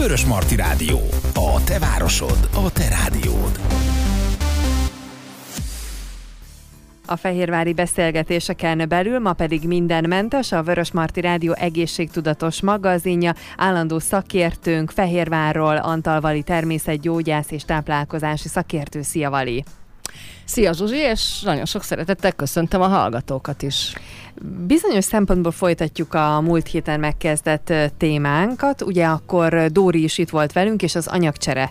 Vörös Marti Rádió. A te városod, a te rádiód. A Fehérvári beszélgetéseken belül ma pedig minden mentes, a Vörös Marti Rádió egészségtudatos magazinja, állandó szakértőnk Fehérvárról, Antalvali természetgyógyász és táplálkozási szakértő. Szia Vali! Szia Zsuzsi, és nagyon sok szeretettel köszöntöm a hallgatókat is. Bizonyos szempontból folytatjuk a múlt héten megkezdett témánkat. Ugye akkor Dóri is itt volt velünk, és az anyagcsere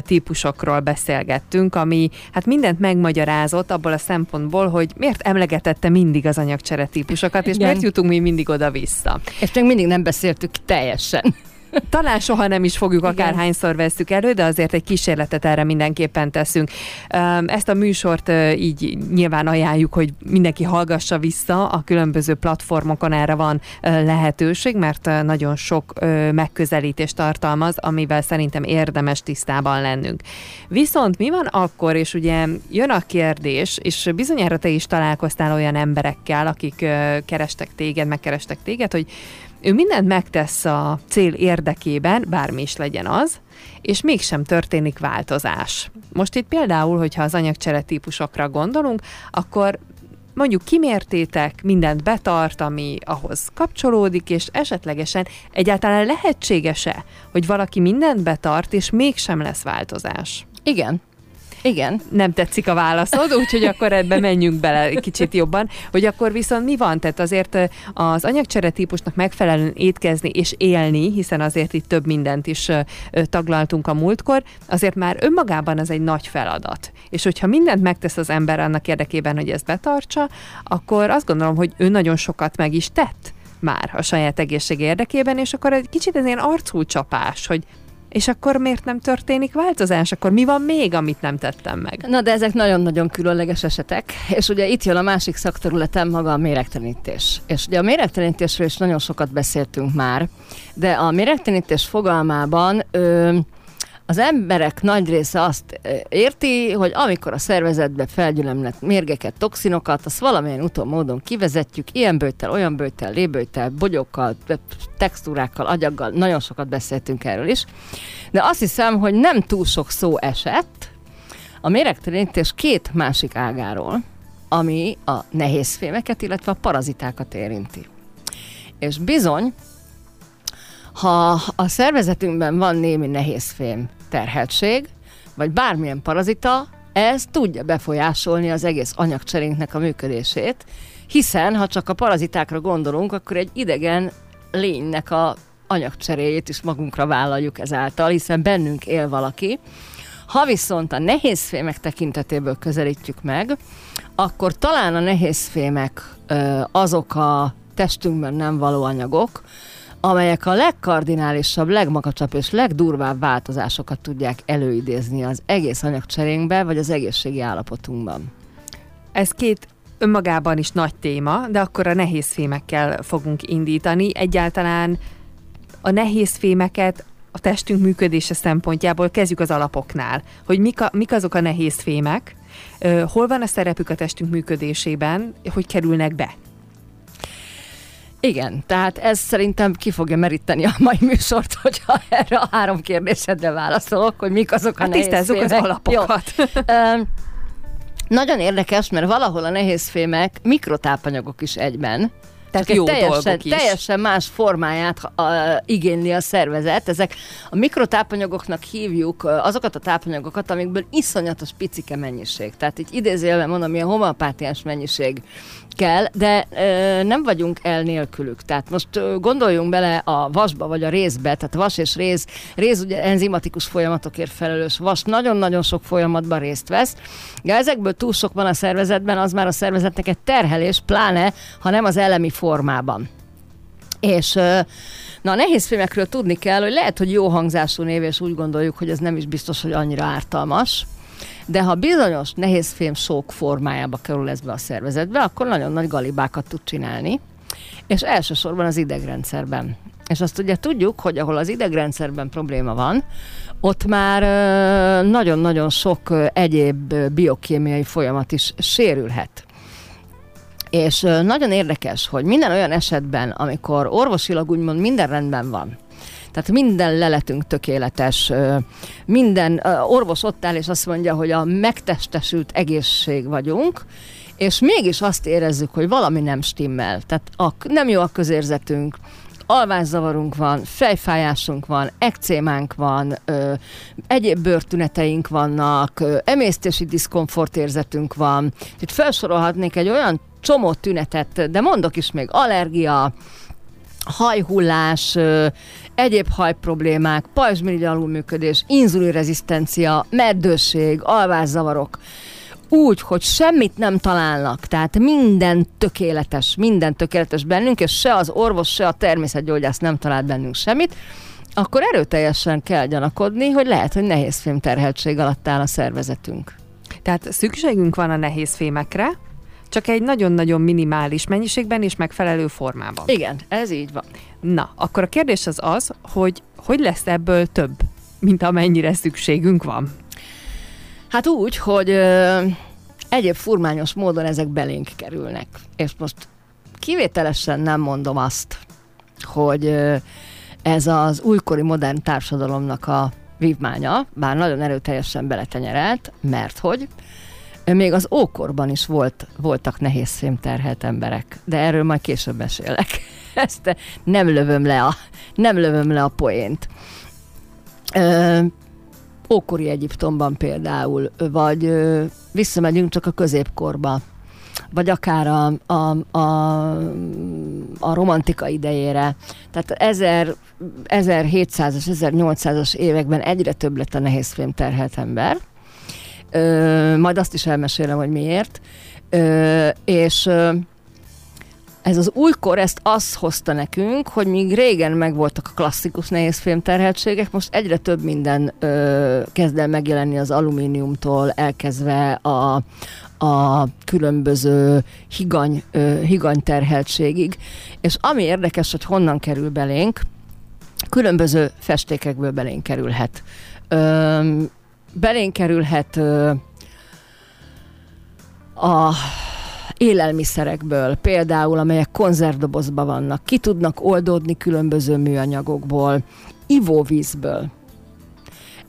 típusokról beszélgettünk, ami hát mindent megmagyarázott abból a szempontból, hogy miért emlegetette mindig az anyagcsere típusokat, és Igen. miért jutunk mi mindig oda-vissza. És még mindig nem beszéltük teljesen. Talán soha nem is fogjuk akárhányszor veszük elő, de azért egy kísérletet erre mindenképpen teszünk. Ezt a műsort így nyilván ajánljuk, hogy mindenki hallgassa vissza, a különböző platformokon erre van lehetőség, mert nagyon sok megközelítést tartalmaz, amivel szerintem érdemes tisztában lennünk. Viszont mi van akkor, és ugye jön a kérdés, és bizonyára te is találkoztál olyan emberekkel, akik kerestek téged, megkerestek téged, hogy ő mindent megtesz a cél érdekében, bármi is legyen az, és mégsem történik változás. Most itt például, hogyha az anyagcsere típusokra gondolunk, akkor mondjuk kimértétek, mindent betart, ami ahhoz kapcsolódik, és esetlegesen egyáltalán lehetséges-e, hogy valaki mindent betart, és mégsem lesz változás? Igen, igen. Nem tetszik a válaszod, úgyhogy akkor ebbe menjünk bele kicsit jobban, hogy akkor viszont mi van? Tehát azért az anyagcsere típusnak megfelelően étkezni és élni, hiszen azért itt több mindent is taglaltunk a múltkor, azért már önmagában az egy nagy feladat. És hogyha mindent megtesz az ember annak érdekében, hogy ezt betartsa, akkor azt gondolom, hogy ő nagyon sokat meg is tett már a saját egészség érdekében, és akkor egy kicsit ez ilyen arcúcsapás, hogy és akkor miért nem történik változás? Akkor mi van még, amit nem tettem meg? Na, de ezek nagyon-nagyon különleges esetek, és ugye itt jön a másik szakterületem maga a méregtelenítés. És ugye a méregtelenítésről is nagyon sokat beszéltünk már, de a méregtelenítés fogalmában ö, az emberek nagy része azt érti, hogy amikor a szervezetbe felgyülemlett mérgeket, toxinokat, azt valamilyen úton módon kivezetjük, ilyen bőttel, olyan bőttel, lébőttel, bogyókkal, textúrákkal, agyaggal, nagyon sokat beszéltünk erről is. De azt hiszem, hogy nem túl sok szó esett a méregtelenítés két másik ágáról, ami a nehézfémeket, illetve a parazitákat érinti. És bizony, ha a szervezetünkben van némi nehézfém terheltség, vagy bármilyen parazita, ez tudja befolyásolni az egész anyagcserénknek a működését, hiszen ha csak a parazitákra gondolunk, akkor egy idegen lénynek a anyagcseréjét is magunkra vállaljuk ezáltal, hiszen bennünk él valaki. Ha viszont a nehézfémek tekintetéből közelítjük meg, akkor talán a nehézfémek azok a testünkben nem való anyagok, amelyek a legkardinálisabb, legmakacsabb és legdurvább változásokat tudják előidézni az egész anyagcserénkbe, vagy az egészségi állapotunkban. Ez két önmagában is nagy téma, de akkor a nehéz fémekkel fogunk indítani. Egyáltalán a nehéz fémeket a testünk működése szempontjából kezdjük az alapoknál, hogy mik, a, mik azok a nehéz fémek, hol van a szerepük a testünk működésében, hogy kerülnek be. Igen, tehát ez szerintem ki fogja meríteni a mai műsort, hogyha erre a három kérdésedre válaszolok, hogy mik azok a hát tisztázzuk az alapokat. Jó. Nagyon érdekes, mert valahol a nehézfémek mikrotápanyagok is egyben, tehát jó teljesen, is. teljesen más formáját a, igényli a szervezet. Ezek a mikrotávanyagoknak hívjuk azokat a tápanyagokat, amikből iszonyatos picike mennyiség. Tehát így idézélve mondom, ilyen homopátiás mennyiség kell, de ö, nem vagyunk el nélkülük. Tehát most ö, gondoljunk bele a vasba vagy a részbe, tehát vas és réz, réz ugye enzimatikus folyamatokért felelős, vas nagyon-nagyon sok folyamatban részt vesz. De ezekből túl sok van a szervezetben, az már a szervezetnek egy terhelés, pláne, ha nem az elemi formában. És na a nehéz filmekről tudni kell, hogy lehet, hogy jó hangzású név, és úgy gondoljuk, hogy ez nem is biztos, hogy annyira ártalmas, de ha bizonyos nehézfém sok formájába kerül ez be a szervezetbe, akkor nagyon nagy galibákat tud csinálni, és elsősorban az idegrendszerben. És azt ugye tudjuk, hogy ahol az idegrendszerben probléma van, ott már nagyon-nagyon sok egyéb biokémiai folyamat is sérülhet. És nagyon érdekes, hogy minden olyan esetben, amikor orvosilag úgymond minden rendben van, Tehát minden leletünk tökéletes, minden orvos ott áll és azt mondja, hogy a megtestesült egészség vagyunk, és mégis azt érezzük, hogy valami nem stimmel. Tehát a, nem jó a közérzetünk, alvászavarunk van, fejfájásunk van, ekcémánk van, ö, egyéb bőrtüneteink vannak, ö, emésztési diszkomfortérzetünk van. Itt felsorolhatnék egy olyan csomó tünetet, de mondok is még allergia, hajhullás, egyéb hajproblémák, pajzsmirigy alulműködés, inzulinrezisztencia, meddőség, alvászavarok úgy, hogy semmit nem találnak, tehát minden tökéletes, minden tökéletes bennünk, és se az orvos, se a természetgyógyász nem talált bennünk semmit, akkor erőteljesen kell gyanakodni, hogy lehet, hogy nehézfém terheltség alatt áll a szervezetünk. Tehát szükségünk van a nehézfémekre, csak egy nagyon-nagyon minimális mennyiségben és megfelelő formában. Igen, ez így van. Na, akkor a kérdés az az, hogy hogy lesz ebből több, mint amennyire szükségünk van? Hát úgy, hogy ö, egyéb furmányos módon ezek belénk kerülnek. És most kivételesen nem mondom azt, hogy ö, ez az újkori modern társadalomnak a vívmánya, bár nagyon erőteljesen beletenyerelt, mert hogy még az ókorban is volt, voltak nehéz terhelt emberek, de erről majd később mesélek. Ezt nem lövöm le a, nem lövöm le a poént. Ö, ókori Egyiptomban például, vagy ö, visszamegyünk csak a középkorba, vagy akár a, a, a, a romantika idejére. Tehát 1000, 1700-as, 1800-as években egyre több lett a nehézfém terhelt ember. Ö, majd azt is elmesélem, hogy miért. Ö, és ez az újkor ezt azt hozta nekünk, hogy míg régen megvoltak a klasszikus nehézfém terheltségek, most egyre több minden ö, kezd el megjelenni az alumíniumtól, elkezdve a, a különböző higany, ö, higany terheltségig. És ami érdekes, hogy honnan kerül belénk, különböző festékekből belénk kerülhet. Ö, belénk kerülhet a élelmiszerekből, például amelyek konzervdobozban vannak, ki tudnak oldódni különböző műanyagokból, ivóvízből.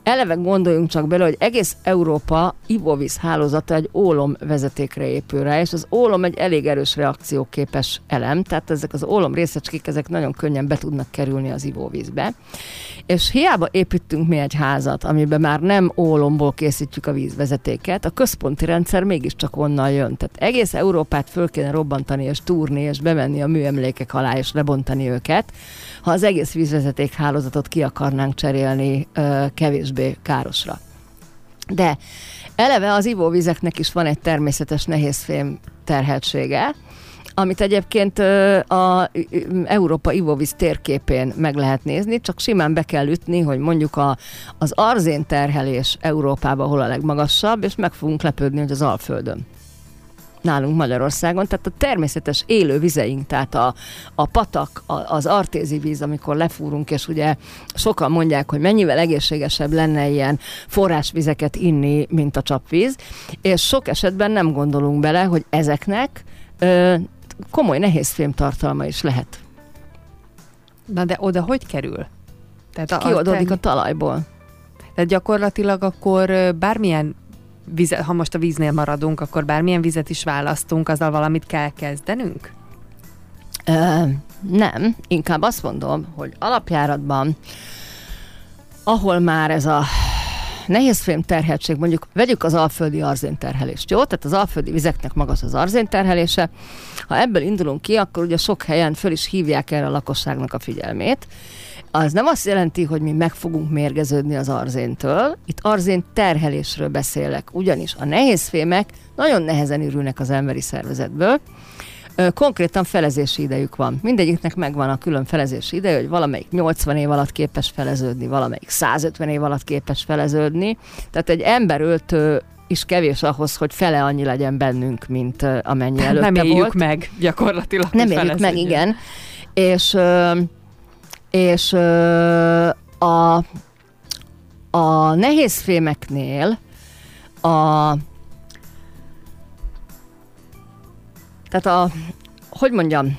Eleve gondoljunk csak bele, hogy egész Európa ivóvíz hálózata egy ólom vezetékre épül rá, és az ólom egy elég erős reakcióképes elem, tehát ezek az ólom részecskék, ezek nagyon könnyen be tudnak kerülni az ivóvízbe. És hiába építünk mi egy házat, amiben már nem ólomból készítjük a vízvezetéket, a központi rendszer mégiscsak onnan jön. Tehát egész Európát föl kéne robbantani és túrni, és bemenni a műemlékek alá, és lebontani őket, ha az egész vízvezeték hálózatot ki akarnánk cserélni ö, kevésbé károsra. De eleve az ivóvizeknek is van egy természetes nehézfém terheltsége, amit egyébként a Európa ivóvíz térképén meg lehet nézni, csak simán be kell ütni, hogy mondjuk a, az arzén terhelés Európában hol a legmagasabb, és meg fogunk lepődni, hogy az Alföldön nálunk Magyarországon, tehát a természetes élő vizeink, tehát a, a patak, a, az artézi víz, amikor lefúrunk, és ugye sokan mondják, hogy mennyivel egészségesebb lenne ilyen forrásvizeket inni, mint a csapvíz, és sok esetben nem gondolunk bele, hogy ezeknek ö, komoly nehézfém tartalma is lehet. Na de oda hogy kerül? Tehát a, Kiadódik a talajból. Tehát gyakorlatilag akkor bármilyen vize, ha most a víznél maradunk, akkor bármilyen vizet is választunk, azzal valamit kell kezdenünk? Ö, nem, inkább azt mondom, hogy alapjáratban, ahol már ez a nehézfém terheltség, mondjuk vegyük az alföldi arzén terhelést, jó? Tehát az alföldi vizeknek magas az arzén terhelése. Ha ebből indulunk ki, akkor ugye sok helyen föl is hívják erre a lakosságnak a figyelmét, az nem azt jelenti, hogy mi meg fogunk mérgeződni az arzéntől. Itt arzén terhelésről beszélek, ugyanis a nehézfémek nagyon nehezen ürülnek az emberi szervezetből, konkrétan felezési idejük van. Mindegyiknek megvan a külön felezési ideje, hogy valamelyik 80 év alatt képes feleződni, valamelyik 150 év alatt képes feleződni. Tehát egy emberöltő is kevés ahhoz, hogy fele annyi legyen bennünk, mint amennyi előtte Nem éljük volt. meg gyakorlatilag. Nem éljük meg, igen. És és a, a nehéz fémeknél a tehát a, hogy mondjam,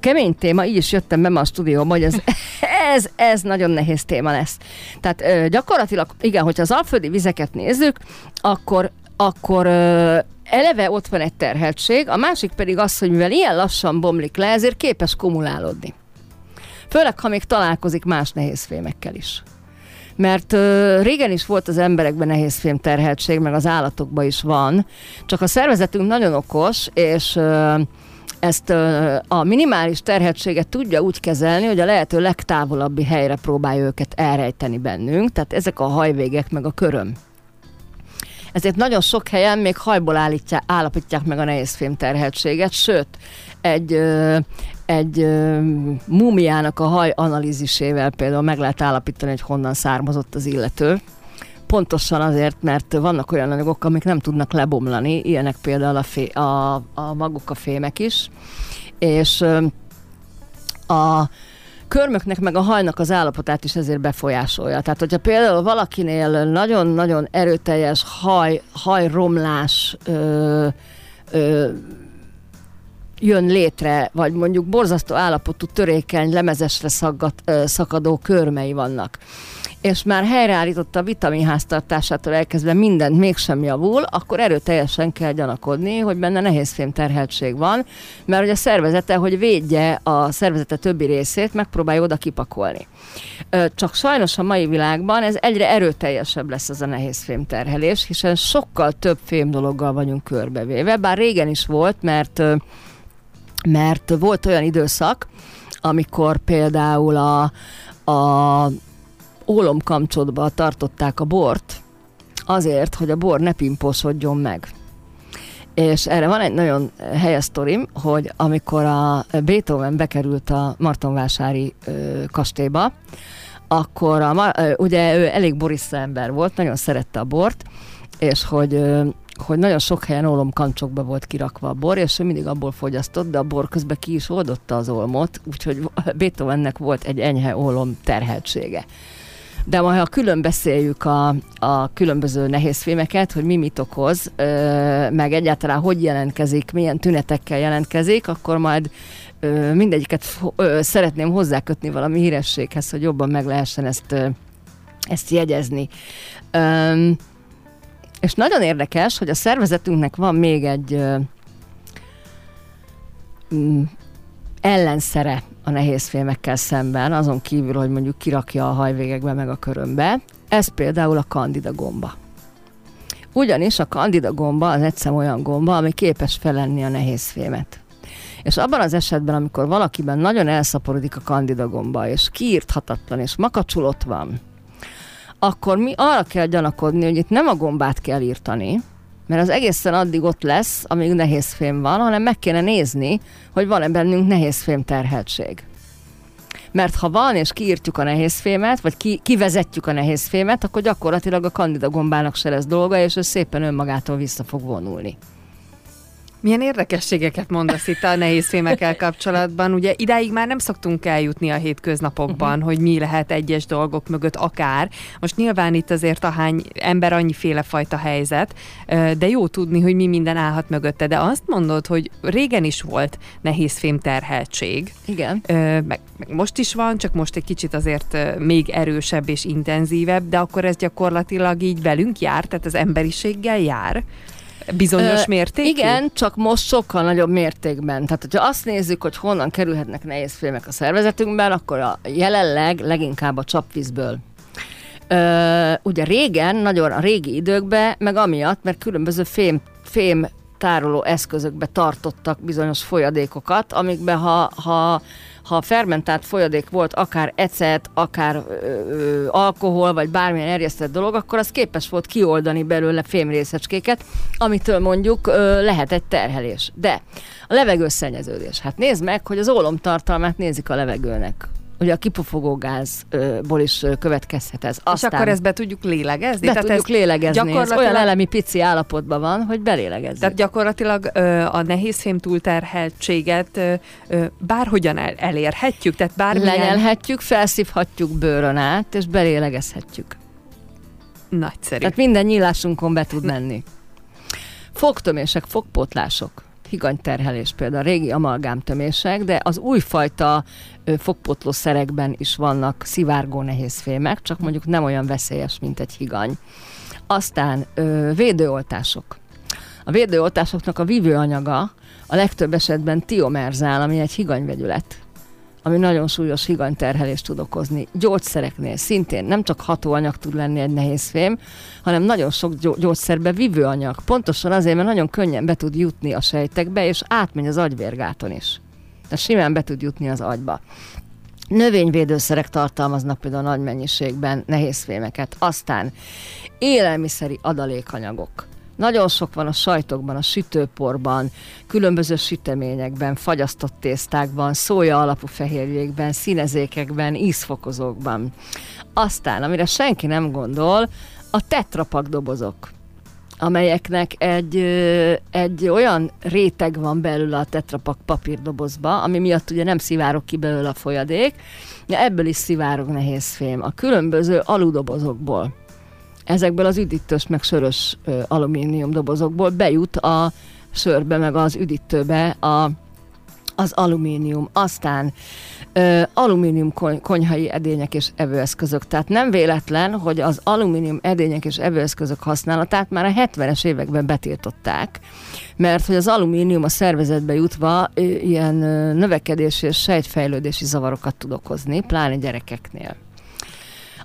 kemény téma, így is jöttem be ma a stúdióba, hogy az ez, ez nagyon nehéz téma lesz. Tehát ö, gyakorlatilag, igen, hogyha az alföldi vizeket nézzük, akkor, akkor ö, eleve ott van egy terheltség, a másik pedig az, hogy mivel ilyen lassan bomlik le, ezért képes kumulálódni. Főleg, ha még találkozik más nehézfémekkel is. Mert ö, régen is volt az emberekben nehézfém terheltség, meg az állatokban is van, csak a szervezetünk nagyon okos, és ezt a minimális terheltséget tudja úgy kezelni, hogy a lehető legtávolabbi helyre próbálja őket elrejteni bennünk, tehát ezek a hajvégek meg a köröm. Ezért nagyon sok helyen még hajból állítják, állapítják meg a nehézfém terheltséget, sőt, egy, egy ö, múmiának a haj analízisével például meg lehet állapítani, hogy honnan származott az illető. Pontosan azért, mert vannak olyan anyagok, amik nem tudnak lebomlani, ilyenek például a, fé, a, a maguk a fémek is, és ö, a körmöknek meg a hajnak az állapotát is ezért befolyásolja. Tehát, hogyha például valakinél nagyon-nagyon erőteljes haj, hajromlás ö, ö, jön létre, vagy mondjuk borzasztó állapotú, törékeny, lemezesre szaggat, szakadó körmei vannak, és már helyreállította a vitaminháztartásától elkezdve mindent mégsem javul, akkor erőteljesen kell gyanakodni, hogy benne nehézfém terheltség van, mert hogy a szervezete, hogy védje a szervezete többi részét, megpróbálja oda kipakolni. Csak sajnos a mai világban ez egyre erőteljesebb lesz az a nehézfém terhelés, hiszen sokkal több fém dologgal vagyunk körbevéve, bár régen is volt, mert mert volt olyan időszak, amikor például a, a ólomkamcsodba tartották a bort, azért, hogy a bor ne pimposodjon meg. És erre van egy nagyon helyes sztorim, hogy amikor a Beethoven bekerült a Martonvásári kastélyba, akkor a, ugye ő elég borissa ember volt, nagyon szerette a bort, és hogy hogy nagyon sok helyen ólomkancsokba volt kirakva a bor, és ő mindig abból fogyasztott, de a bor közben ki is oldotta az olmot, úgyhogy Beethovennek volt egy enyhe ólom terheltsége. De majd, ha külön beszéljük a, a különböző nehézfémeket, hogy mi mit okoz, ö, meg egyáltalán hogy jelentkezik, milyen tünetekkel jelentkezik, akkor majd ö, mindegyiket ö, szeretném hozzákötni valami hírességhez, hogy jobban meg lehessen ezt, ö, ezt jegyezni. Ö, és nagyon érdekes, hogy a szervezetünknek van még egy ö, mm, ellenszere a nehézfémekkel szemben, azon kívül, hogy mondjuk kirakja a hajvégekbe meg a körömbe. Ez például a kandida gomba. Ugyanis a kandida gomba az egyszerűen olyan gomba, ami képes felenni a nehézfémet. És abban az esetben, amikor valakiben nagyon elszaporodik a kandida gomba, és kiírthatatlan, és makacsul ott van, akkor mi arra kell gyanakodni, hogy itt nem a gombát kell írtani, mert az egészen addig ott lesz, amíg nehézfém van, hanem meg kéne nézni, hogy van-e bennünk nehézfém terheltség. Mert ha van, és kiírtjuk a nehézfémet, vagy ki, kivezetjük a nehézfémet, akkor gyakorlatilag a kandida gombának se lesz dolga, és ő szépen önmagától vissza fog vonulni. Milyen érdekességeket mondasz itt a nehézfémekkel kapcsolatban? Ugye idáig már nem szoktunk eljutni a hétköznapokban, uh-huh. hogy mi lehet egyes dolgok mögött akár. Most nyilván itt azért ahány ember annyiféle fajta helyzet, de jó tudni, hogy mi minden állhat mögötte. De azt mondod, hogy régen is volt nehézfém terheltség. Igen. Meg, meg most is van, csak most egy kicsit azért még erősebb és intenzívebb, de akkor ez gyakorlatilag így velünk jár, tehát az emberiséggel jár bizonyos Ö, mértékig? Igen, csak most sokkal nagyobb mértékben. Tehát, hogyha azt nézzük, hogy honnan kerülhetnek nehézfémek a szervezetünkben, akkor a jelenleg leginkább a csapvízből. Ö, ugye régen, nagyon a régi időkben, meg amiatt, mert különböző fém, fém tároló eszközökbe tartottak bizonyos folyadékokat, amikben ha, ha ha fermentált folyadék volt, akár ecet, akár ö, ö, alkohol, vagy bármilyen erjesztett dolog, akkor az képes volt kioldani belőle fémrészecskéket, amitől mondjuk ö, lehet egy terhelés. De a levegőszennyeződés. Hát nézd meg, hogy az ólomtartalmát nézik a levegőnek. Ugye a kipufogó gázból is következhet ez. És akkor ezt be tudjuk lélegezni? be Tehát tudjuk ez lélegezni. Ez gyakorlatilag- olyan elemi pici állapotban van, hogy belélegezzük. Tehát gyakorlatilag ö, a nehézfém túlterheltséget ö, ö, bárhogyan el, elérhetjük, tehát bármilyen... Lenyelhetjük, felszívhatjuk bőrön át, és belélegezhetjük. Nagyszerű. Tehát minden nyílásunkon be tud menni. Fogtömések, fogpótlások. Higanyterhelés például, a régi amalgámtömések, de az újfajta fogpotló szerekben is vannak szivárgó nehézfémek, csak mondjuk nem olyan veszélyes, mint egy higany. Aztán ö, védőoltások. A védőoltásoknak a vívőanyaga a legtöbb esetben tiomerzál, ami egy higanyvegyület ami nagyon súlyos higanyterhelést tud okozni. Gyógyszereknél szintén nem csak hatóanyag tud lenni egy nehéz fém, hanem nagyon sok gyógyszerbe vívőanyag. Pontosan azért, mert nagyon könnyen be tud jutni a sejtekbe, és átmegy az agyvérgáton is. Tehát simán be tud jutni az agyba. Növényvédőszerek tartalmaznak például nagy mennyiségben nehézfémeket. Aztán élelmiszeri adalékanyagok nagyon sok van a sajtokban, a sütőporban, különböző süteményekben, fagyasztott tésztákban, szója alapú fehérjékben, színezékekben, ízfokozókban. Aztán, amire senki nem gondol, a tetrapak dobozok amelyeknek egy, egy olyan réteg van belül a tetrapak papírdobozba, ami miatt ugye nem szivárok ki belőle a folyadék, ebből is szivárog nehéz fém a különböző aludobozokból ezekből az üdítős meg sörös alumínium dobozokból bejut a sörbe meg az üdítőbe a, az alumínium. Aztán ö, alumínium konyhai edények és evőeszközök. Tehát nem véletlen, hogy az alumínium edények és evőeszközök használatát már a 70-es években betiltották, mert hogy az alumínium a szervezetbe jutva ilyen növekedési és sejtfejlődési zavarokat tud okozni, pláne gyerekeknél.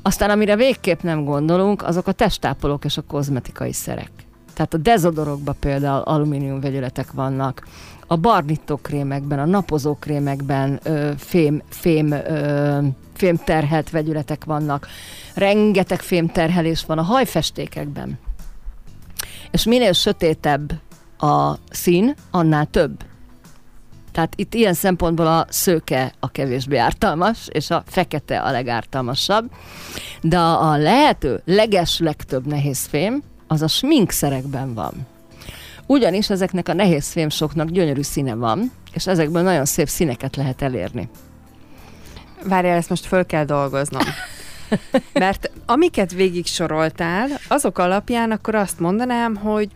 Aztán amire végképp nem gondolunk, azok a testápolók és a kozmetikai szerek. Tehát a dezodorokban például alumínium vegyületek vannak, a barnitókrémekben, a napozókrémekben ö, fém, fém, ö, fém terhelt vegyületek vannak, rengeteg fém terhelés van a hajfestékekben. És minél sötétebb a szín, annál több. Tehát itt ilyen szempontból a szőke a kevésbé ártalmas, és a fekete a legártalmasabb. De a lehető leges legtöbb nehéz fém, az a sminkszerekben van. Ugyanis ezeknek a nehéz fémsoknak gyönyörű színe van, és ezekből nagyon szép színeket lehet elérni. Várjál, ezt most föl kell dolgoznom. Mert amiket végig soroltál, azok alapján akkor azt mondanám, hogy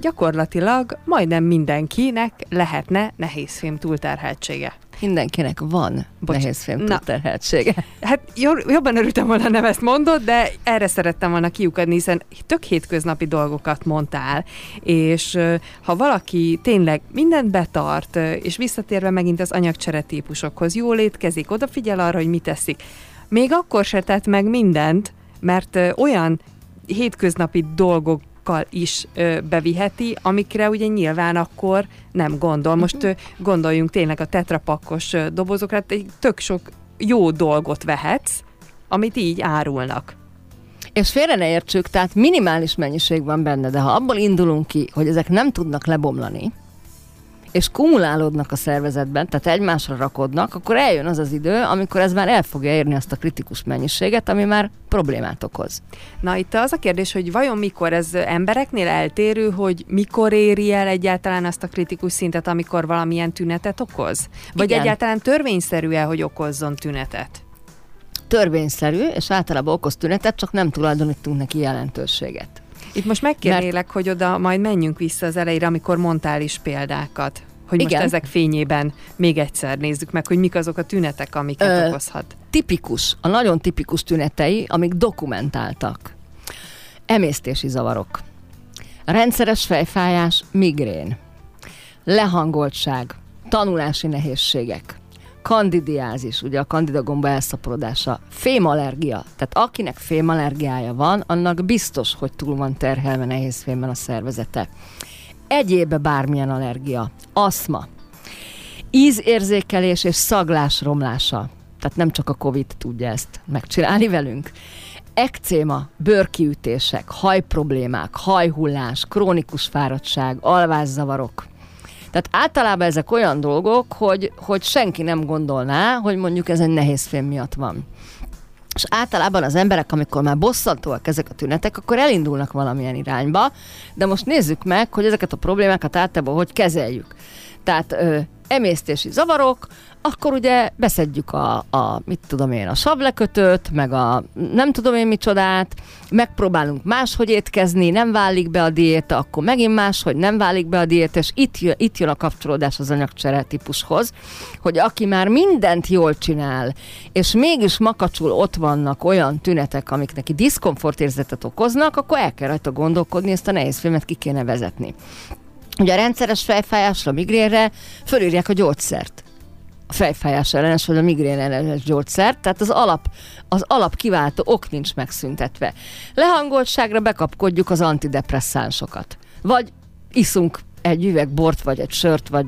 gyakorlatilag majdnem mindenkinek lehetne nehézfém túlterheltsége. Mindenkinek van Bocs, nehézfém túlterheltsége. Hát jobban örültem volna, nem ezt mondod, de erre szerettem volna kiukadni, hiszen tök hétköznapi dolgokat mondtál, és ha valaki tényleg mindent betart, és visszatérve megint az anyagcsere típusokhoz, jól étkezik, odafigyel arra, hogy mit teszik, még akkor se tett meg mindent, mert olyan hétköznapi dolgok sokkal is ö, beviheti, amikre ugye nyilván akkor nem gondol. Most uh-huh. ö, gondoljunk tényleg a tetrapakkos ö, dobozokra, hát egy tök sok jó dolgot vehetsz, amit így árulnak. És félre ne értsük, tehát minimális mennyiség van benne, de ha abból indulunk ki, hogy ezek nem tudnak lebomlani, és kumulálódnak a szervezetben, tehát egymásra rakodnak, akkor eljön az az idő, amikor ez már el fogja érni azt a kritikus mennyiséget, ami már problémát okoz. Na itt az a kérdés, hogy vajon mikor ez embereknél eltérő, hogy mikor éri el egyáltalán azt a kritikus szintet, amikor valamilyen tünetet okoz? Vagy Igen. egyáltalán törvényszerű-e, hogy okozzon tünetet? Törvényszerű, és általában okoz tünetet, csak nem tulajdonítunk neki jelentőséget. Itt most megkérnélek, Mert... hogy oda majd menjünk vissza az elejére, amikor mondtál is példákat. Hogy Igen. most ezek fényében még egyszer nézzük meg, hogy mik azok a tünetek, amiket Ö, okozhat. Tipikus, a nagyon tipikus tünetei, amik dokumentáltak. Emésztési zavarok. Rendszeres fejfájás, migrén. Lehangoltság, tanulási nehézségek, kandidiázis, ugye a kandidagomba elszaporodása, fémallergia. Tehát akinek fémallergiája van, annak biztos, hogy túl van terhelve nehéz fémben a szervezete. Egyéb bármilyen allergia, aszma, ízérzékelés és szaglás romlása. Tehát nem csak a Covid tudja ezt megcsinálni velünk. Ekcéma, bőrkiütések, hajproblémák, hajhullás, krónikus fáradtság, alvászavarok – tehát általában ezek olyan dolgok, hogy, hogy senki nem gondolná, hogy mondjuk ez egy nehéz fém miatt van. És általában az emberek, amikor már bosszantóak ezek a tünetek, akkor elindulnak valamilyen irányba, de most nézzük meg, hogy ezeket a problémákat általában hogy kezeljük. Tehát ö, emésztési zavarok, akkor ugye beszedjük a, a, mit tudom én, a savlekötőt, meg a nem tudom én micsodát, megpróbálunk máshogy étkezni, nem válik be a diéta, akkor megint máshogy nem válik be a diéta, és itt jön, itt jön a kapcsolódás az anyagcsere típushoz, hogy aki már mindent jól csinál, és mégis makacsul ott vannak olyan tünetek, amik neki diszkomfortérzetet okoznak, akkor el kell rajta gondolkodni, ezt a nehéz filmet ki kéne vezetni. Ugye a rendszeres fejfájásra, migrénre fölírják a gyógyszert a fejfájás ellenes, vagy a migrén ellenes gyógyszert, tehát az alap, az alap kiváltó ok nincs megszüntetve. Lehangoltságra bekapkodjuk az antidepresszánsokat. Vagy iszunk egy üveg bort, vagy egy sört, vagy,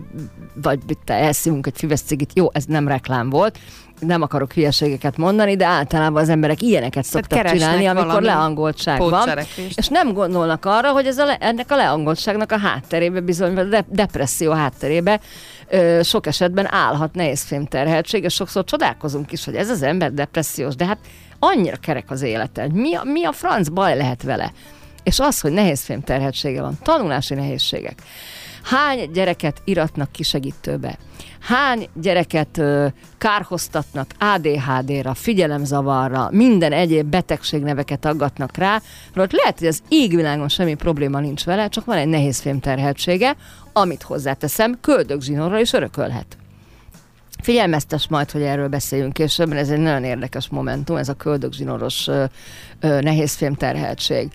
vagy elszívunk egy füves cigit. Jó, ez nem reklám volt, nem akarok hülyeségeket mondani, de általában az emberek ilyeneket szoktak csinálni, amikor leangoltság van. És nem gondolnak arra, hogy ez a le, ennek a leangoltságnak a hátterébe bizony, a depresszió hátterébe ö, sok esetben állhat nehézfémterheltség, és sokszor csodálkozunk is, hogy ez az ember depressziós, de hát annyira kerek az élete, mi a, mi a franc baj lehet vele. És az, hogy nehézfémterheltsége van, tanulási nehézségek. Hány gyereket iratnak ki segítőbe? Hány gyereket ö, kárhoztatnak ADHD-ra, figyelemzavarra, minden egyéb betegségneveket aggatnak rá, hogy lehet, hogy az égvilágon semmi probléma nincs vele, csak van egy nehéz fémterheltsége, amit hozzáteszem, köldögzsinórral is örökölhet. Figyelmeztes majd, hogy erről beszéljünk később, mert ez egy nagyon érdekes momentum, ez a köldögzsinoros nehézfém terheltség.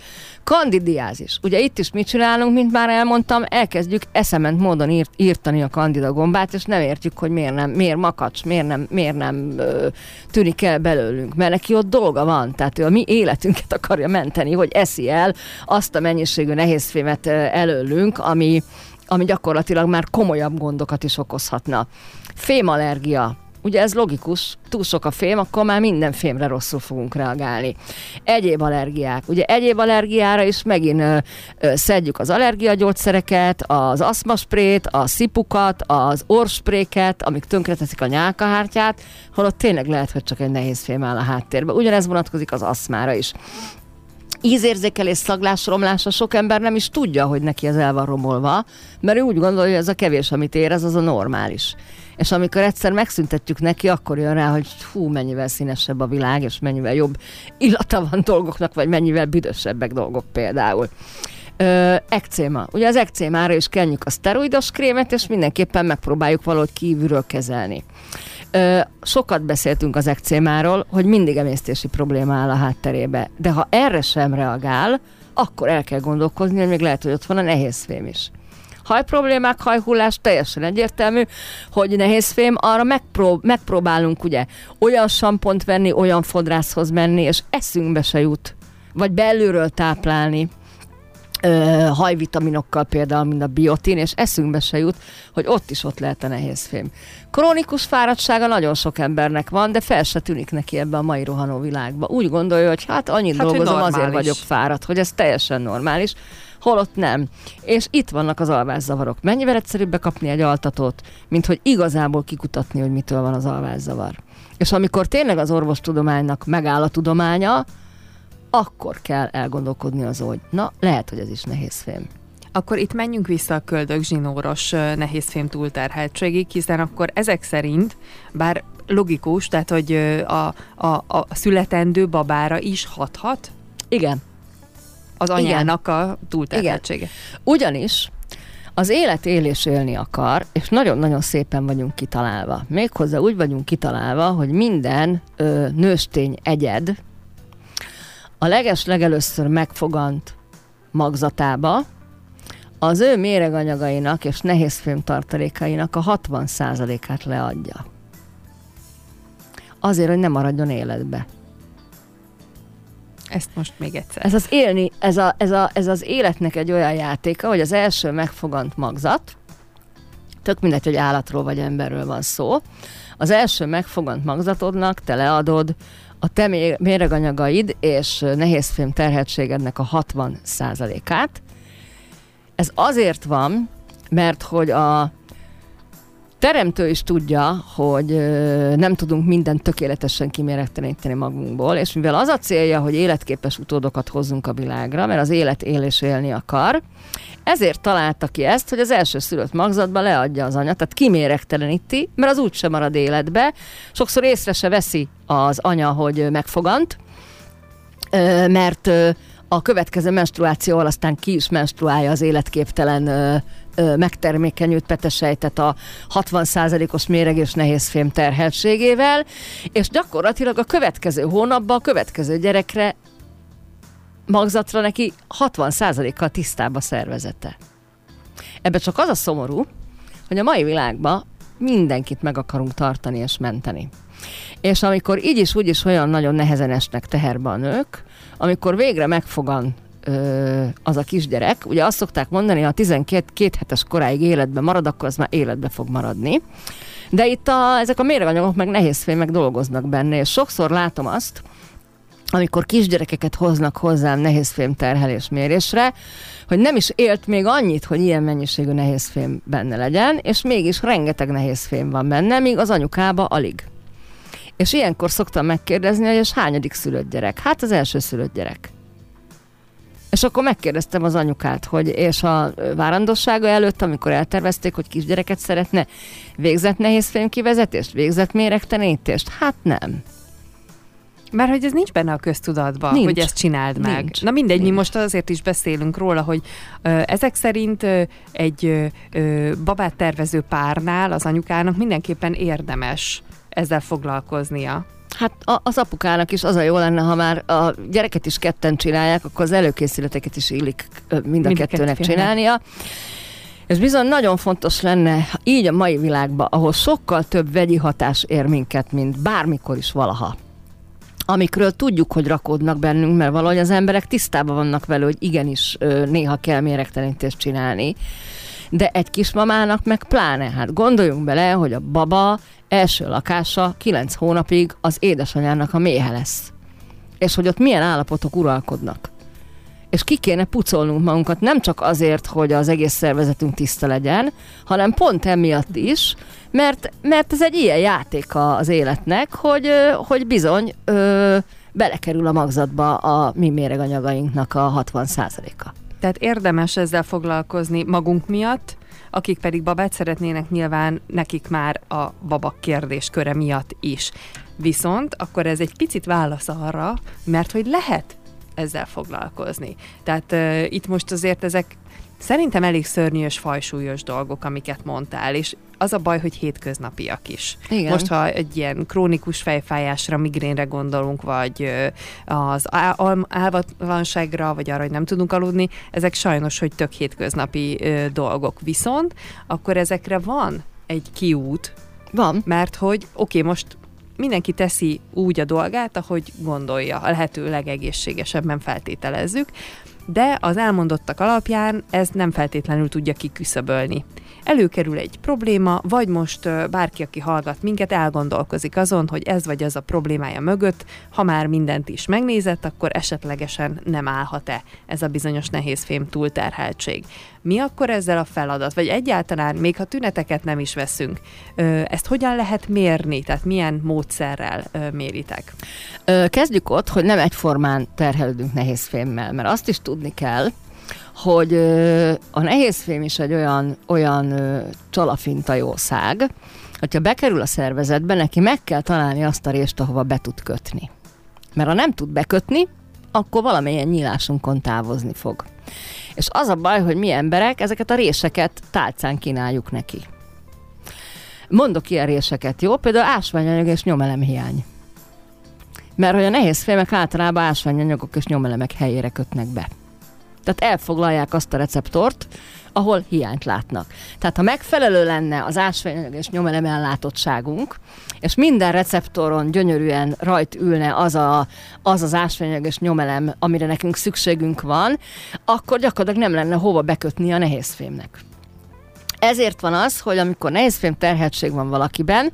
Kandidiázis. Ugye itt is mit csinálunk, mint már elmondtam, elkezdjük eszement módon írt, írtani a kandida gombát, és nem értjük, hogy miért nem, miért makacs, miért nem, miért nem ö, tűnik el belőlünk, mert neki ott dolga van, tehát ő a mi életünket akarja menteni, hogy eszi el azt a mennyiségű nehézfémet előlünk, ami, ami gyakorlatilag már komolyabb gondokat is okozhatna. Fémallergia. Ugye ez logikus, túl sok a fém, akkor már minden fémre rosszul fogunk reagálni. Egyéb allergiák. Ugye egyéb allergiára is megint ö, ö, szedjük az allergiagyógyszereket, az aszmasprét, a szipukat, az orspréket, amik tönkreteszik a nyálkahártyát, holott tényleg lehet, hogy csak egy nehéz fém áll a háttérben. Ugyanez vonatkozik az aszmára is ízérzékelés, szaglás, romlása sok ember nem is tudja, hogy neki ez el van romolva, mert ő úgy gondolja, hogy ez a kevés, amit érez, az a normális. És amikor egyszer megszüntetjük neki, akkor jön rá, hogy hú, mennyivel színesebb a világ, és mennyivel jobb illata van dolgoknak, vagy mennyivel büdösebbek dolgok például. Ö, ekcéma. Ugye az ekcémára is kenjük a szteroidos krémet, és mindenképpen megpróbáljuk valahogy kívülről kezelni. Sokat beszéltünk az ekcémáról, hogy mindig emésztési probléma áll a hátterébe, de ha erre sem reagál, akkor el kell gondolkozni, hogy még lehet, hogy ott van a nehézfém is. Hajproblémák, hajhullás, teljesen egyértelmű, hogy nehézfém, arra megprób- megpróbálunk ugye olyan sampont venni, olyan fodrászhoz menni, és eszünkbe se jut, vagy belülről táplálni ö, hajvitaminokkal például, mint a biotin, és eszünkbe se jut, hogy ott is ott lehet a nehézfém. Krónikus fáradtsága nagyon sok embernek van, de fel se tűnik neki ebbe a mai rohanó világba. Úgy gondolja, hogy hát annyit hát, dolgozom, azért vagyok fáradt, hogy ez teljesen normális holott nem. És itt vannak az alvászavarok. Mennyivel egyszerűbb bekapni egy altatót, mint hogy igazából kikutatni, hogy mitől van az alvászavar. És amikor tényleg az orvostudománynak megáll a tudománya, akkor kell elgondolkodni az, hogy na, lehet, hogy ez is nehézfém. Akkor itt menjünk vissza a köldög zsinóros nehézfém túlterheltségig, hiszen akkor ezek szerint, bár logikus, tehát hogy a, a, a születendő babára is hathat? Igen. Az anyának Igen. a túlterheltsége. Igen. Ugyanis az élet élés élni akar, és nagyon-nagyon szépen vagyunk kitalálva. Méghozzá úgy vagyunk kitalálva, hogy minden ö, nőstény egyed, a leges legelőször megfogant magzatába az ő méreganyagainak és nehézfém tartalékainak a 60%-át leadja. Azért, hogy ne maradjon életbe. Ezt most még egyszer. Ez az élni, ez, a, ez, a, ez az életnek egy olyan játéka, hogy az első megfogant magzat, tök mindegy, hogy állatról vagy emberről van szó, az első megfogant magzatodnak te leadod a te méreganyagaid és nehézfém terhetségednek a 60 át Ez azért van, mert hogy a teremtő is tudja, hogy nem tudunk mindent tökéletesen kiméretleníteni magunkból, és mivel az a célja, hogy életképes utódokat hozzunk a világra, mert az élet él és élni akar, ezért találta ki ezt, hogy az első szülött magzatba leadja az anya, tehát kiméregteleníti, mert az úgysem marad életbe. Sokszor észre se veszi az anya, hogy megfogant, mert a következő menstruációval aztán ki is menstruálja az életképtelen megtermékenyült petesejtet a 60%-os méregés nehézfém terheltségével, és gyakorlatilag a következő hónapban a következő gyerekre magzatra neki 60%-kal tisztább a szervezete. Ebbe csak az a szomorú, hogy a mai világban mindenkit meg akarunk tartani és menteni. És amikor így is, úgy is olyan nagyon nehezen esnek teherbe a nők, amikor végre megfogan az a kisgyerek, ugye azt szokták mondani, ha 12 két hetes koráig életben marad, akkor az már életbe fog maradni. De itt a, ezek a méreganyagok meg nehézfémek dolgoznak benne, és sokszor látom azt, amikor kisgyerekeket hoznak hozzám nehézfém terhelés mérésre, hogy nem is élt még annyit, hogy ilyen mennyiségű nehézfém benne legyen, és mégis rengeteg nehézfém van benne, míg az anyukába alig. És ilyenkor szoktam megkérdezni, hogy és hányadik szülött gyerek? Hát az első szülött gyerek. És akkor megkérdeztem az anyukát, hogy és a várandossága előtt, amikor eltervezték, hogy kisgyereket szeretne, végzett nehéz fémkivezetést, végzett méregtenítést? Hát nem. Mert hogy ez nincs benne a köztudatban, nincs. hogy ezt csináld meg. Nincs. Na mindegy, nincs. mi most azért is beszélünk róla, hogy ö, ezek szerint ö, egy ö, babát tervező párnál az anyukának mindenképpen érdemes ezzel foglalkoznia. Hát az apukának is az a jó lenne, ha már a gyereket is ketten csinálják, akkor az előkészületeket is illik mind a mind kettőnek csinálnia. Ez bizony nagyon fontos lenne így a mai világban, ahol sokkal több vegyi hatás ér minket, mint bármikor is valaha amikről tudjuk, hogy rakódnak bennünk, mert valahogy az emberek tisztában vannak vele, hogy igenis néha kell méregtelenítést csinálni. De egy kismamának meg pláne, hát gondoljunk bele, hogy a baba első lakása kilenc hónapig az édesanyának a méhe lesz. És hogy ott milyen állapotok uralkodnak. És ki kéne pucolnunk magunkat nem csak azért, hogy az egész szervezetünk tiszta legyen, hanem pont emiatt is, mert, mert ez egy ilyen játék az életnek, hogy, hogy bizony ö, belekerül a magzatba a mi méreganyagainknak a 60%-a. Tehát érdemes ezzel foglalkozni magunk miatt, akik pedig babát szeretnének, nyilván nekik már a baba kérdésköre miatt is. Viszont akkor ez egy picit válasz arra, mert hogy lehet ezzel foglalkozni. Tehát uh, itt most azért ezek Szerintem elég szörnyűs, fajsúlyos dolgok, amiket mondtál, és az a baj, hogy hétköznapiak is. Igen. Most, ha egy ilyen krónikus fejfájásra, migrénre gondolunk, vagy az álvatlanságra, vagy arra, hogy nem tudunk aludni, ezek sajnos, hogy tök hétköznapi dolgok. Viszont akkor ezekre van egy kiút, van. Mert hogy oké, okay, most mindenki teszi úgy a dolgát, ahogy gondolja, a lehető legegészségesebben feltételezzük, de az elmondottak alapján ez nem feltétlenül tudja kiküszöbölni. Előkerül egy probléma, vagy most bárki, aki hallgat minket, elgondolkozik azon, hogy ez vagy az a problémája mögött, ha már mindent is megnézett, akkor esetlegesen nem állhat-e ez a bizonyos nehézfém túlterheltség. Mi akkor ezzel a feladat? Vagy egyáltalán, még ha tüneteket nem is veszünk, ezt hogyan lehet mérni? Tehát milyen módszerrel méritek? Kezdjük ott, hogy nem egyformán terhelődünk nehézfémmel, mert azt is tudni kell, hogy a nehézfém is egy olyan, olyan csalafinta jószág, hogyha bekerül a szervezetbe, neki meg kell találni azt a részt, ahova be tud kötni. Mert ha nem tud bekötni, akkor valamilyen nyílásunkon távozni fog. És az a baj, hogy mi emberek ezeket a réseket tálcán kínáljuk neki. Mondok ilyen réseket, jó? Például ásványanyag és nyomelemhiány. Mert hogy a nehéz fémek általában ásványanyagok és nyomelemek helyére kötnek be. Tehát elfoglalják azt a receptort, ahol hiányt látnak. Tehát ha megfelelő lenne az ásványanyag nyomelem ellátottságunk, és minden receptoron gyönyörűen rajt ülne az a, az, az ásványanyag nyomelem, amire nekünk szükségünk van, akkor gyakorlatilag nem lenne hova bekötni a nehézfémnek. Ezért van az, hogy amikor nehézfém terhetség van valakiben,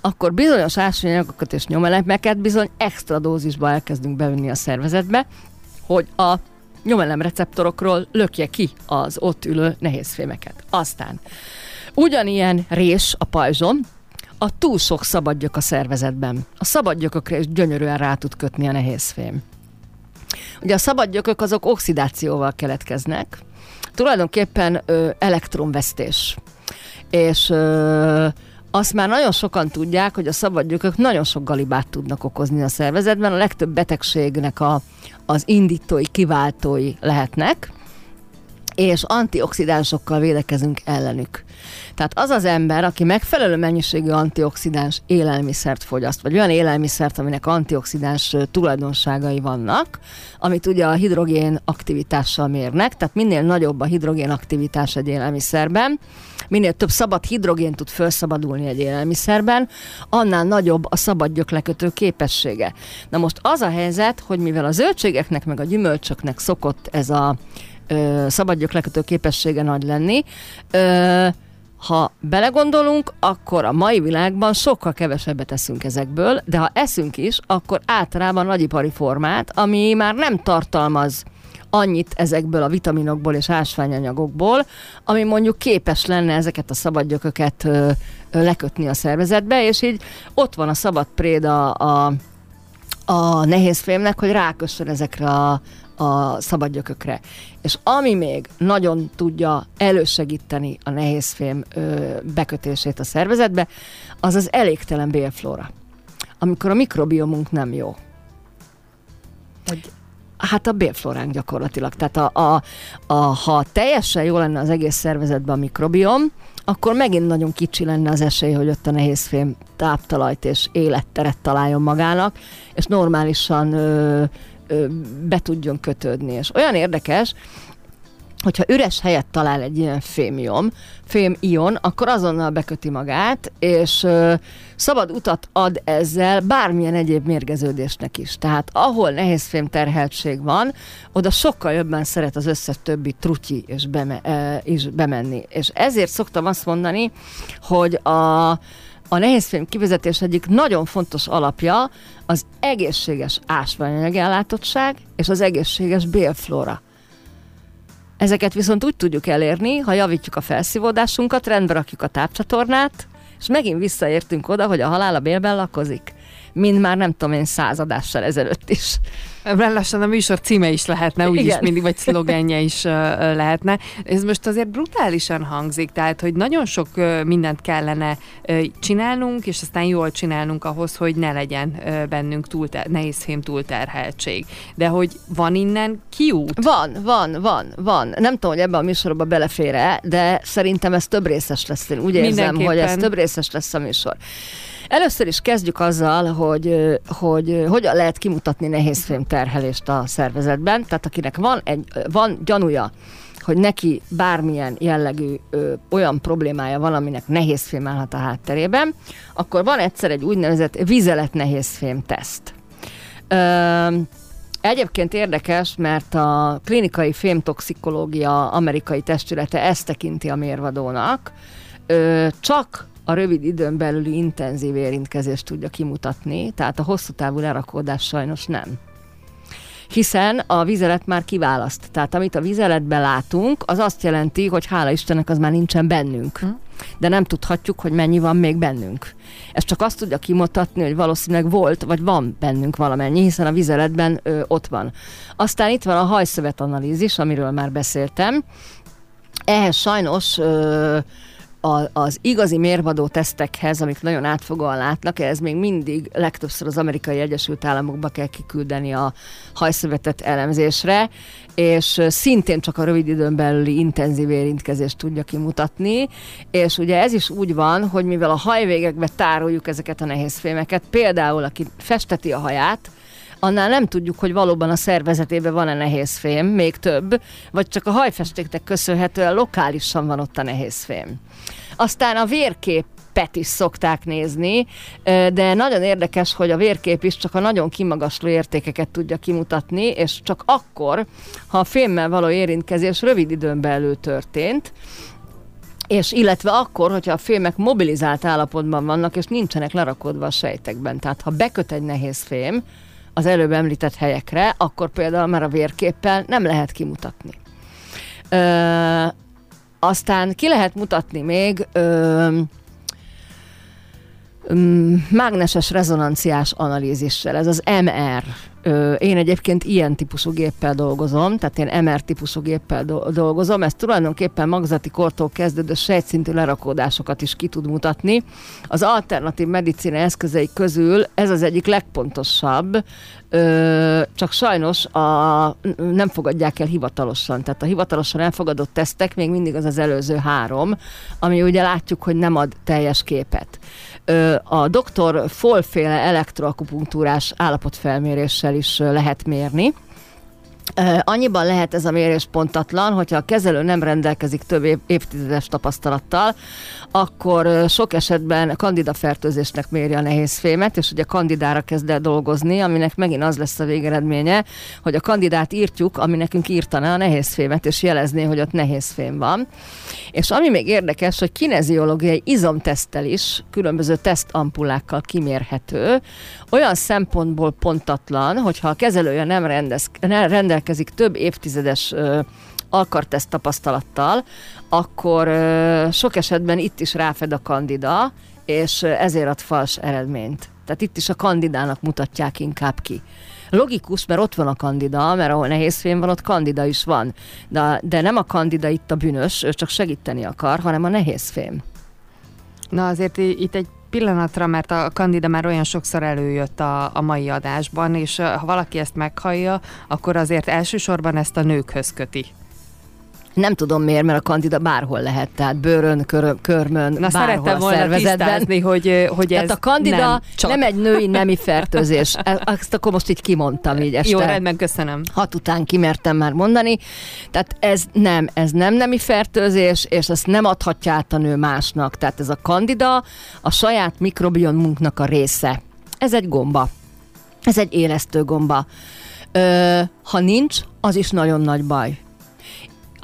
akkor bizonyos ásványanyagokat és nyomelemeket bizony extra dózisba elkezdünk bevinni a szervezetbe, hogy a nyomelem receptorokról lökje ki az ott ülő nehézfémeket. Aztán Ugyanilyen rés a pajzsom, a túl sok szabadgyök a szervezetben. A szabadgyökökre is gyönyörűen rá tud kötni a nehézfém. Ugye a szabadgyökök azok oxidációval keletkeznek, tulajdonképpen ö, elektronvesztés. És ö, azt már nagyon sokan tudják, hogy a szabadgyökök nagyon sok galibát tudnak okozni a szervezetben. A legtöbb betegségnek a, az indítói, kiváltói lehetnek, és antioxidánsokkal védekezünk ellenük. Tehát az az ember, aki megfelelő mennyiségű antioxidáns élelmiszert fogyaszt, vagy olyan élelmiszert, aminek antioxidáns tulajdonságai vannak, amit ugye a hidrogén aktivitással mérnek, tehát minél nagyobb a hidrogén aktivitás egy élelmiszerben, minél több szabad hidrogén tud felszabadulni egy élelmiszerben, annál nagyobb a szabad gyöklekötő képessége. Na most az a helyzet, hogy mivel a zöldségeknek meg a gyümölcsöknek szokott ez a ö, szabad gyöklekötő képessége nagy lenni, ö, ha belegondolunk, akkor a mai világban sokkal kevesebbet eszünk ezekből, de ha eszünk is, akkor általában nagyipari formát, ami már nem tartalmaz annyit ezekből a vitaminokból és ásványanyagokból, ami mondjuk képes lenne ezeket a szabadgyököket ö, ö, lekötni a szervezetbe, és így ott van a szabad préda a, a nehézfémnek, hogy rákössön ezekre a, a szabadgyökökre. És ami még nagyon tudja elősegíteni a nehézfém ö, bekötését a szervezetbe, az az elégtelen bélflóra. Amikor a mikrobiomunk nem jó. Hogy Hát a bélflóránk gyakorlatilag. Tehát a, a, a, ha teljesen jó lenne az egész szervezetben a mikrobiom, akkor megint nagyon kicsi lenne az esély, hogy ott a nehézfém táptalajt és életteret találjon magának, és normálisan ö, ö, be tudjon kötődni. És olyan érdekes, hogyha üres helyet talál egy ilyen fémion, fémion, akkor azonnal beköti magát, és szabad utat ad ezzel bármilyen egyéb mérgeződésnek is. Tehát ahol nehéz fém terheltség van, oda sokkal jobban szeret az összes többi trutyi és beme, is bemenni. És ezért szoktam azt mondani, hogy a a nehézfém kivezetés egyik nagyon fontos alapja az egészséges ásványanyag ellátottság és az egészséges bélflóra. Ezeket viszont úgy tudjuk elérni, ha javítjuk a felszívódásunkat, rendbe rakjuk a tápcsatornát, és megint visszaértünk oda, hogy a halál a bélben lakozik. Mind már nem tudom én századással ezelőtt is. Lassan a műsor címe is lehetne, úgyis mindig, vagy szlogenje is uh, lehetne. Ez most azért brutálisan hangzik, tehát, hogy nagyon sok uh, mindent kellene uh, csinálnunk, és aztán jól csinálnunk ahhoz, hogy ne legyen bennünk túlter, nehézfém túlterheltség. De hogy van innen kiút? Van, van, van, van. Nem tudom, hogy ebben a műsorban belefér de szerintem ez több részes lesz. Én úgy érzem, hogy ez több részes lesz a műsor. Először is kezdjük azzal, hogy, hogy hogyan lehet kimutatni nehézfém terhelést a szervezetben. Tehát akinek van, egy, van gyanúja, hogy neki bármilyen jellegű ö, olyan problémája van, aminek nehézfém állhat a hátterében, akkor van egyszer egy úgynevezett vizelet nehézfém teszt. Ö, Egyébként érdekes, mert a klinikai fémtoxikológia amerikai testülete ezt tekinti a mérvadónak. Ö, csak a rövid időn belüli intenzív érintkezést tudja kimutatni, tehát a hosszú távú lerakódás sajnos nem. Hiszen a vizelet már kiválaszt. Tehát amit a vizeletben látunk, az azt jelenti, hogy hála Istennek az már nincsen bennünk. Hm. De nem tudhatjuk, hogy mennyi van még bennünk. Ez csak azt tudja kimutatni, hogy valószínűleg volt, vagy van bennünk valamennyi, hiszen a vizeletben ö, ott van. Aztán itt van a hajszövet analízis, amiről már beszéltem. Ehhez sajnos ö, a, az igazi mérvadó tesztekhez, amik nagyon átfogóan látnak, ez még mindig legtöbbször az amerikai Egyesült Államokba kell kiküldeni a hajszövetet elemzésre, és szintén csak a rövid időn belüli intenzív érintkezést tudja kimutatni, és ugye ez is úgy van, hogy mivel a hajvégekbe tároljuk ezeket a nehézfémeket, például aki festeti a haját, annál nem tudjuk, hogy valóban a szervezetében van-e nehézfém, még több, vagy csak a hajfestéknek köszönhetően lokálisan van ott a nehézfém. Aztán a vérkép pet is szokták nézni, de nagyon érdekes, hogy a vérkép is csak a nagyon kimagasló értékeket tudja kimutatni, és csak akkor, ha a fémmel való érintkezés rövid időn belül történt, és illetve akkor, hogyha a fémek mobilizált állapotban vannak, és nincsenek lerakodva a sejtekben. Tehát ha beköt egy nehéz fém az előbb említett helyekre, akkor például már a vérképpel nem lehet kimutatni. Ö, aztán ki lehet mutatni még ö, mágneses rezonanciás analízissel, ez az MR. Én egyébként ilyen típusú géppel dolgozom, tehát én MR típusú géppel dolgozom, ez tulajdonképpen magzati kortól kezdődő sejtszintű lerakódásokat is ki tud mutatni. Az alternatív medicina eszközei közül ez az egyik legpontosabb, csak sajnos a, nem fogadják el hivatalosan. Tehát a hivatalosan elfogadott tesztek még mindig az az előző három, ami ugye látjuk, hogy nem ad teljes képet a doktor folféle elektroakupunktúrás állapotfelméréssel is lehet mérni. Annyiban lehet ez a mérés pontatlan, hogyha a kezelő nem rendelkezik több évtizedes tapasztalattal, akkor sok esetben kandida fertőzésnek méri a nehézfémet, és ugye kandidára kezd el dolgozni, aminek megint az lesz a végeredménye, hogy a kandidát írtjuk, ami nekünk írtaná a nehézfémet, és jelezné, hogy ott nehézfém van. És ami még érdekes, hogy kineziológiai izomtesztel is különböző tesztampullákkal kimérhető, olyan szempontból pontatlan, hogyha a kezelője nem, rendez, nem rendelkezik több évtizedes alkarteszt tapasztalattal, akkor sok esetben itt is ráfed a kandida, és ezért ad fals eredményt. Tehát itt is a kandidának mutatják inkább ki. Logikus, mert ott van a kandida, mert ahol nehéz fém van, ott kandida is van. De, de nem a kandida itt a bűnös, ő csak segíteni akar, hanem a nehéz fém. Na azért itt egy pillanatra, mert a kandida már olyan sokszor előjött a, a mai adásban, és ha valaki ezt meghallja, akkor azért elsősorban ezt a nőkhöz köti. Nem tudom miért, mert a kandida bárhol lehet, tehát bőrön, kör, körmön, Na, bárhol a szervezetben. hogy, hogy ez tehát a kandida nem, csak. nem egy női nemi fertőzés. E, ezt akkor most így kimondtam így este. Jó, rendben, köszönöm. Hat után kimertem már mondani. Tehát ez nem, ez nem nemi fertőzés, és ezt nem adhatja át a nő másnak. Tehát ez a kandida a saját mikrobiomunknak a része. Ez egy gomba. Ez egy élesztő gomba. Ö, ha nincs, az is nagyon nagy baj.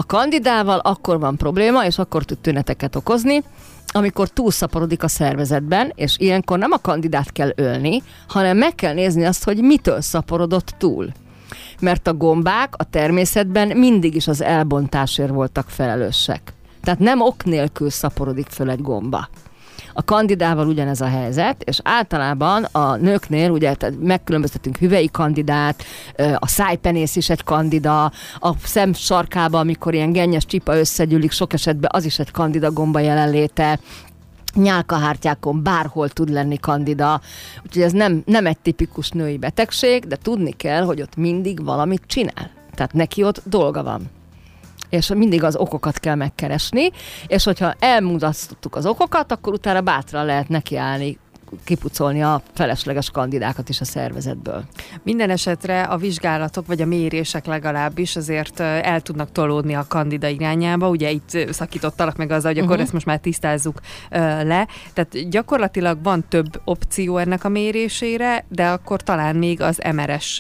A kandidával akkor van probléma, és akkor tud tüneteket okozni, amikor túlszaporodik a szervezetben, és ilyenkor nem a kandidát kell ölni, hanem meg kell nézni azt, hogy mitől szaporodott túl. Mert a gombák a természetben mindig is az elbontásért voltak felelősek. Tehát nem ok nélkül szaporodik föl egy gomba. A kandidával ugyanez a helyzet, és általában a nőknél ugye megkülönböztetünk hüvei kandidát, a szájpenész is egy kandida, a szem sarkába, amikor ilyen gennyes csipa összegyűlik, sok esetben az is egy kandida gomba jelenléte, nyálkahártyákon bárhol tud lenni kandida. Úgyhogy ez nem, nem egy tipikus női betegség, de tudni kell, hogy ott mindig valamit csinál. Tehát neki ott dolga van és mindig az okokat kell megkeresni, és hogyha elmutattuk az okokat, akkor utána bátran lehet nekiállni kipucolni a felesleges kandidákat is a szervezetből. Minden esetre a vizsgálatok vagy a mérések legalábbis azért el tudnak tolódni a kandida irányába. Ugye itt szakítottalak meg azzal, hogy uh-huh. akkor mhm. ezt most már tisztázzuk le. Tehát gyakorlatilag van több opció ennek a mérésére, de akkor talán még az MRS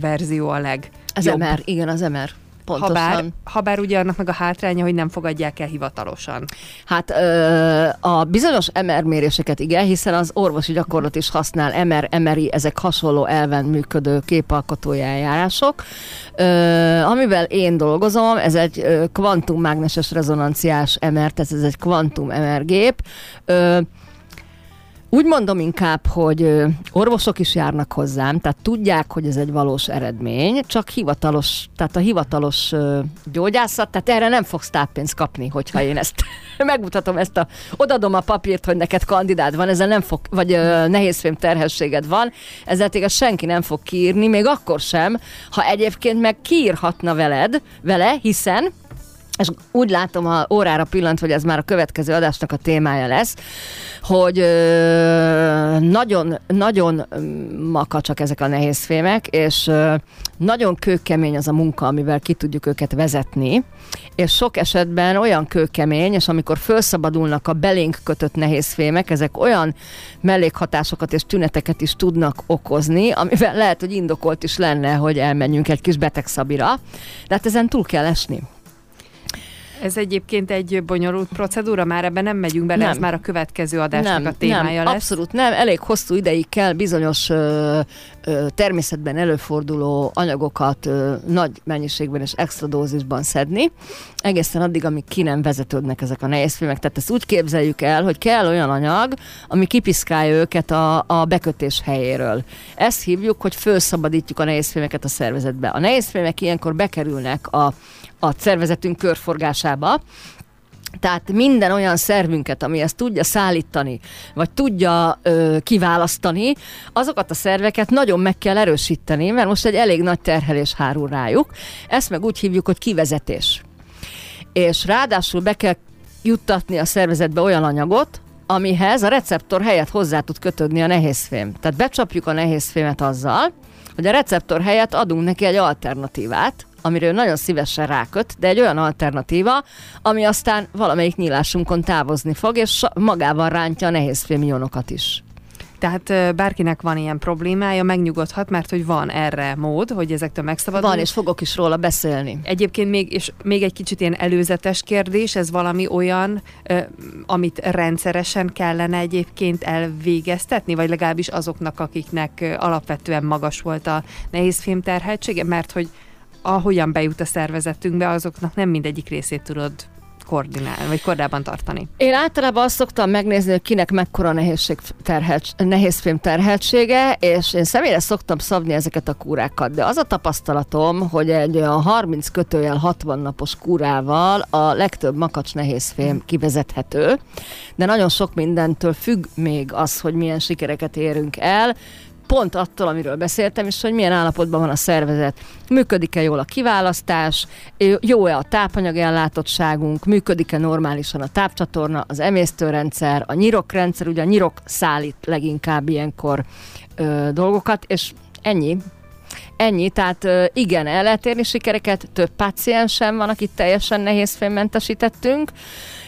verzió a leg. Az MR, igen, az MR. Pontosan. Habár, habár ugye annak meg a hátránya, hogy nem fogadják el hivatalosan. Hát ö, a bizonyos MR méréseket igen, hiszen az orvosi gyakorlat is használ MR, MRI, ezek hasonló elven működő képalkotói eljárások. Ö, amivel én dolgozom, ez egy kvantummágneses rezonanciás MR, tehát ez egy kvantum MR gép. Ö, úgy mondom inkább, hogy orvosok is járnak hozzám, tehát tudják, hogy ez egy valós eredmény, csak hivatalos, tehát a hivatalos gyógyászat, tehát erre nem fogsz táppénzt kapni, hogyha én ezt megmutatom, ezt a, odadom a papírt, hogy neked kandidád van, ezzel nem fog, vagy nehézfém terhességed van, ezzel téged senki nem fog kiírni, még akkor sem, ha egyébként meg kiírhatna veled, vele, hiszen és úgy látom a órára pillant, hogy ez már a következő adásnak a témája lesz, hogy nagyon, nagyon makacsak ezek a nehéz fémek, és nagyon kőkemény az a munka, amivel ki tudjuk őket vezetni, és sok esetben olyan kőkemény, és amikor felszabadulnak a belénk kötött nehéz fémek, ezek olyan mellékhatásokat és tüneteket is tudnak okozni, amivel lehet, hogy indokolt is lenne, hogy elmenjünk egy kis betegszabira, de hát ezen túl kell esni. Ez egyébként egy bonyolult procedúra, már ebben nem megyünk bele, nem. ez már a következő adásnak nem, a témája nem, lesz. Abszolút nem, elég hosszú ideig kell bizonyos ö, természetben előforduló anyagokat nagy mennyiségben és extra dózisban szedni, egészen addig, amíg ki nem vezetődnek ezek a nehézfémek. Tehát ezt úgy képzeljük el, hogy kell olyan anyag, ami kipiszkálja őket a, a bekötés helyéről. Ezt hívjuk, hogy felszabadítjuk a nehézfémeket a szervezetbe. A nehézfémek ilyenkor bekerülnek a, a szervezetünk körforgásába, tehát minden olyan szervünket, ami ezt tudja szállítani, vagy tudja ö, kiválasztani, azokat a szerveket nagyon meg kell erősíteni, mert most egy elég nagy terhelés hárul rájuk. Ezt meg úgy hívjuk, hogy kivezetés. És ráadásul be kell juttatni a szervezetbe olyan anyagot, amihez a receptor helyett hozzá tud kötődni a nehézfém. Tehát becsapjuk a nehézfémet azzal, hogy a receptor helyett adunk neki egy alternatívát, amiről nagyon szívesen ráköt, de egy olyan alternatíva, ami aztán valamelyik nyílásunkon távozni fog, és magával rántja a nehézfém ionokat is. Tehát bárkinek van ilyen problémája, megnyugodhat, mert hogy van erre mód, hogy ezektől megszabadulni. Van, és fogok is róla beszélni. Egyébként még, és még egy kicsit ilyen előzetes kérdés, ez valami olyan, amit rendszeresen kellene egyébként elvégeztetni, vagy legalábbis azoknak, akiknek alapvetően magas volt a nehézfém terheltsége, mert hogy ahogyan bejut a szervezetünkbe, azoknak nem mindegyik részét tudod koordinálni, vagy korábban tartani? Én általában azt szoktam megnézni, hogy kinek mekkora nehézség terhelt, nehézfém terheltsége, és én személyre szoktam szabni ezeket a kúrákat, de az a tapasztalatom, hogy egy a 30 kötőjel 60 napos kúrával a legtöbb makacs nehézfém kivezethető, de nagyon sok mindentől függ még az, hogy milyen sikereket érünk el, pont attól, amiről beszéltem, és hogy milyen állapotban van a szervezet. Működik-e jól a kiválasztás, jó-e a tápanyagellátottságunk, működik-e normálisan a tápcsatorna, az emésztőrendszer, a nyirokrendszer, ugye a nyirok szállít leginkább ilyenkor ö, dolgokat, és ennyi. Ennyi, tehát igen, el lehet érni sikereket, több páciensen van, akit teljesen nehézfémmentesítettünk,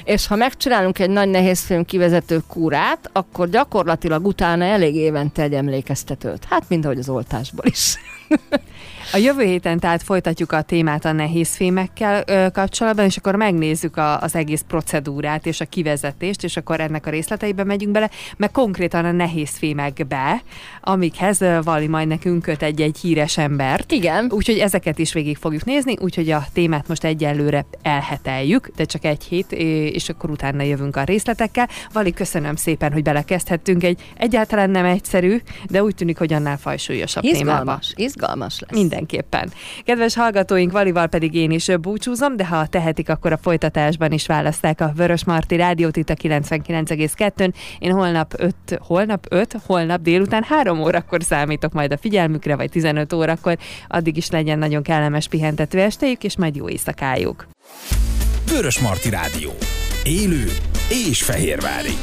és ha megcsinálunk egy nagy nehézfém kivezető kúrát, akkor gyakorlatilag utána elég évente egy emlékeztetőt. Hát mind ahogy az oltásból is. A jövő héten tehát folytatjuk a témát a nehézfémekkel ö, kapcsolatban, és akkor megnézzük a, az egész procedúrát és a kivezetést, és akkor ennek a részleteibe megyünk bele, meg konkrétan a nehézfémekbe, amikhez Vali majd nekünk köt egy-egy híres embert. Igen. Úgyhogy ezeket is végig fogjuk nézni, úgyhogy a témát most egyelőre elheteljük, de csak egy hét, és akkor utána jövünk a részletekkel. Vali, köszönöm szépen, hogy belekezdhettünk egy egyáltalán nem egyszerű, de úgy tűnik, hogy annál fajsúlyosabb izgalmas, témába. Izgalmas lesz. Minden mindenképpen. Kedves hallgatóink, Valival pedig én is búcsúzom, de ha tehetik, akkor a folytatásban is választák a Vörös Marti Rádiót itt a 99,2-n. Én holnap 5, holnap 5, holnap délután 3 órakor számítok majd a figyelmükre, vagy 15 órakor. Addig is legyen nagyon kellemes pihentető estejük, és majd jó éjszakájuk. Vörös Marti Rádió. Élő és fehérvári.